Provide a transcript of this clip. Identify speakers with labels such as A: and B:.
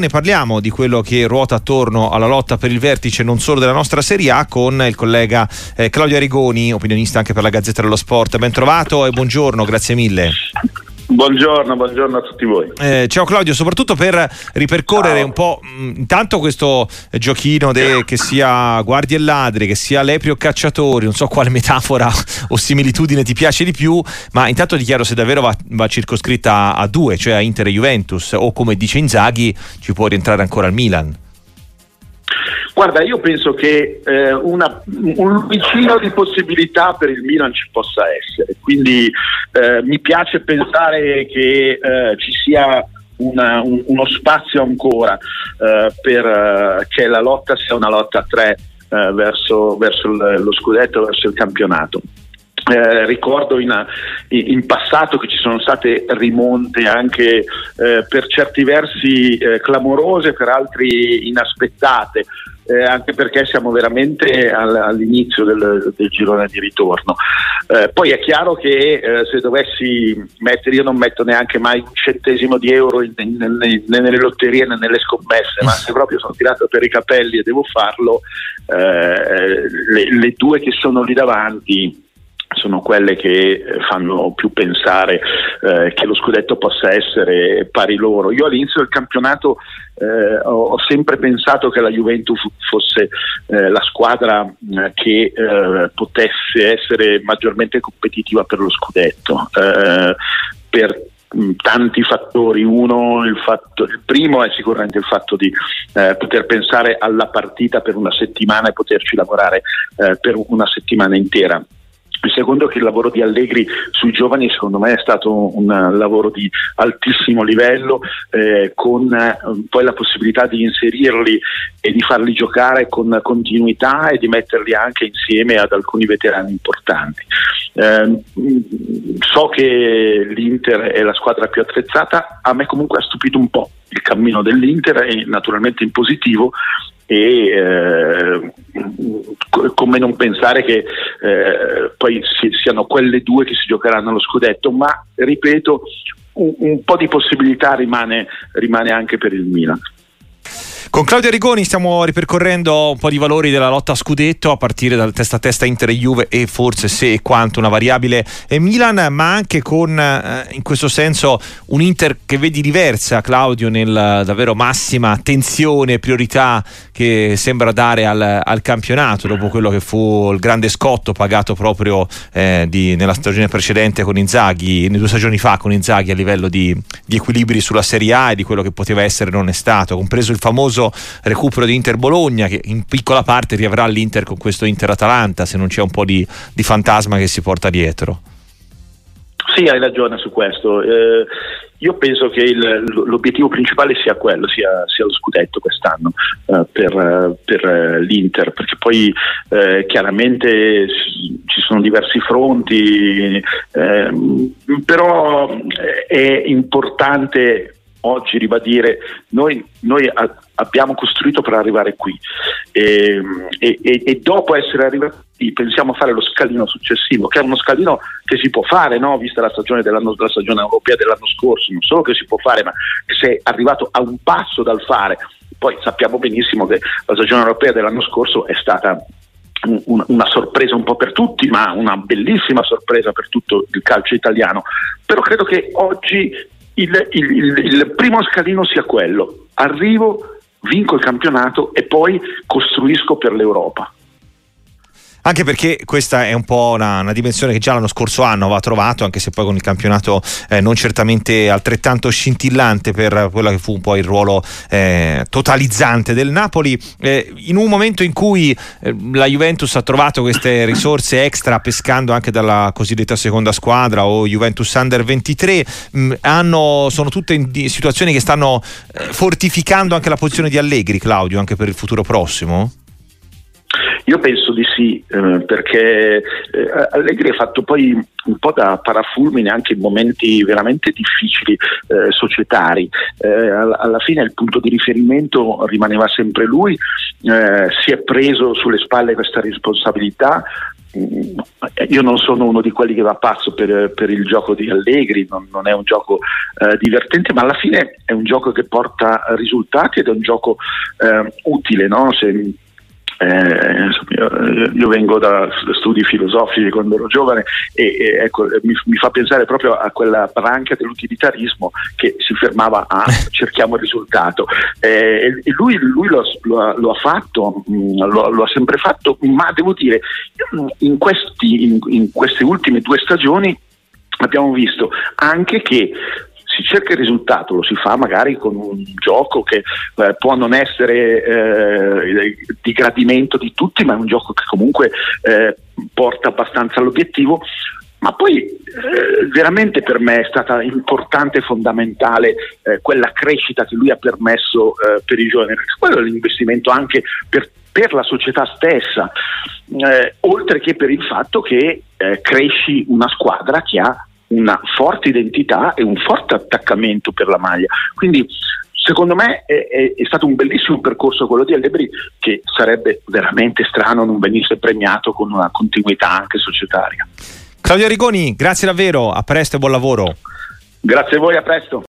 A: Ne parliamo di quello che ruota attorno alla lotta per il vertice non solo della nostra Serie A con il collega eh, Claudio Arigoni, opinionista anche per la Gazzetta dello Sport. Ben trovato e buongiorno, grazie mille.
B: Buongiorno, buongiorno a tutti voi.
A: Eh, ciao Claudio, soprattutto per ripercorrere ciao. un po' mh, intanto questo giochino de, che sia guardie e ladri, che sia lepri o cacciatori, non so quale metafora o similitudine ti piace di più, ma intanto ti chiedo se davvero va, va circoscritta a, a due, cioè a Inter e Juventus, o come dice Inzaghi ci può rientrare ancora al Milan.
B: Guarda, io penso che eh, una, un vicino di possibilità per il Milan ci possa essere, quindi eh, mi piace pensare che eh, ci sia una, un, uno spazio ancora eh, per eh, che la lotta sia una lotta a tre eh, verso, verso lo scudetto, verso il campionato. Eh, ricordo in, in, passato che ci sono state rimonte anche eh, per certi versi eh, clamorose, per altri inaspettate eh, anche perché siamo veramente all, all'inizio del, del, girone di ritorno. Eh, poi è chiaro che eh, se dovessi mettere, io non metto neanche mai un centesimo di euro in, in, in, nelle lotterie né nelle scommesse, ma se proprio sono tirato per i capelli e devo farlo, eh, le, le due che sono lì davanti sono quelle che eh, fanno più pensare eh, che lo scudetto possa essere pari loro. Io all'inizio del campionato eh, ho, ho, sempre pensato che la Juventus fosse eh, la squadra eh, che eh, potesse essere maggiormente competitiva per lo scudetto. per mm, tanti fattori. Uno, il, fatto, il, primo è sicuramente il fatto di eh, poter pensare alla partita per una settimana e poterci lavorare eh, per una settimana intera. Il secondo è che il lavoro di Allegri sui giovani secondo me è stato un lavoro di altissimo livello eh, con eh, poi la possibilità di inserirli e di farli giocare con continuità e di metterli anche insieme ad alcuni veterani importanti. Eh, so che l'Inter è la squadra più attrezzata, a me comunque ha stupito un po' il cammino dell'Inter naturalmente in positivo e eh, come non pensare che eh, poi si, siano quelle due che si giocheranno lo scudetto, ma ripeto, un, un po' di possibilità rimane, rimane anche per il Milan.
A: Con Claudio Rigoni stiamo ripercorrendo un po' di valori della lotta a scudetto a partire dal testa a testa Inter e Juve e forse se e quanto una variabile Milan, ma anche con eh, in questo senso un Inter che vedi diversa, Claudio, nel davvero massima attenzione e priorità che sembra dare al, al, campionato dopo quello che fu il grande scotto pagato proprio eh, di, nella stagione precedente con Inzaghi, due stagioni fa con Inzaghi a livello di, di equilibri sulla Serie A e di quello che poteva essere non è stato, compreso il famoso famoso recupero di Inter Bologna che in piccola parte riavrà l'Inter con questo Inter Atalanta se non c'è un po' di, di fantasma che si porta dietro.
B: Sì, hai ragione su questo. Eh, io penso che il, l'obiettivo principale sia quello, sia, sia lo scudetto quest'anno eh, per, per, l'Inter, perché poi eh, chiaramente ci sono diversi fronti, ehm, però eh, è importante oggi ribadire, noi, noi a, abbiamo costruito per arrivare qui e, e, e, dopo essere arrivati pensiamo a fare lo scalino successivo, che è uno scalino che si può fare, no? vista la stagione, la stagione europea dell'anno scorso, non solo che si può fare, ma che sei arrivato a un passo dal fare. Poi sappiamo benissimo che la stagione europea dell'anno scorso è stata una sorpresa un po' per tutti, ma una bellissima sorpresa per tutto il calcio italiano. Però credo che oggi il, il, il, primo scalino sia quello. Arrivo, vinco il campionato e poi costruisco per l'Europa
A: anche perché questa è un po' una, una, dimensione che già l'anno scorso anno aveva trovato, anche se poi con il campionato eh, non certamente altrettanto scintillante per quello che fu poi il ruolo eh, totalizzante del Napoli, eh, in un momento in cui eh, la Juventus ha trovato queste risorse extra pescando anche dalla cosiddetta seconda squadra o Juventus Under 23, mh, hanno, sono tutte in situazioni che stanno eh, fortificando anche la posizione di Allegri, Claudio, anche per il futuro prossimo?
B: Io penso di sì, eh, perché eh, Allegri ha fatto poi un po' da parafulmine anche in momenti veramente difficili eh, societari. Eh, alla fine il punto di riferimento rimaneva sempre lui, eh, si è preso sulle spalle questa responsabilità io non sono uno di quelli che va pazzo per, per il gioco di Allegri, non, non è un gioco eh, divertente, ma alla fine è un gioco che porta risultati ed è un gioco eh, utile. No? Se, eh, io, io, vengo da studi filosofici quando ero giovane e, e ecco, mi, mi, fa pensare proprio a quella branca dell'utilitarismo che si fermava a cerchiamo il risultato. Eh, e lui, lui lo, lo, lo, ha fatto, mm, lo, lo, ha sempre fatto, ma devo dire, in, questi, in, in queste ultime due stagioni abbiamo visto anche che cerca il risultato, lo si fa magari con un gioco che eh, può non essere eh, di gradimento di tutti, ma è un gioco che comunque eh, porta abbastanza all'obiettivo. Ma poi eh, veramente per me è stata importante e fondamentale eh, quella crescita che lui ha permesso eh, per i giovani, perché quello è l'investimento anche per per la società stessa, eh, oltre che per il fatto che eh, cresci una squadra che ha una forte identità e un forte attaccamento per la maglia. Quindi secondo me è, è, è, stato un bellissimo percorso quello di Allegri che sarebbe veramente strano non venisse premiato con una continuità anche societaria.
A: Claudio Rigoni, grazie davvero, a presto e buon lavoro.
B: Grazie a voi, a presto.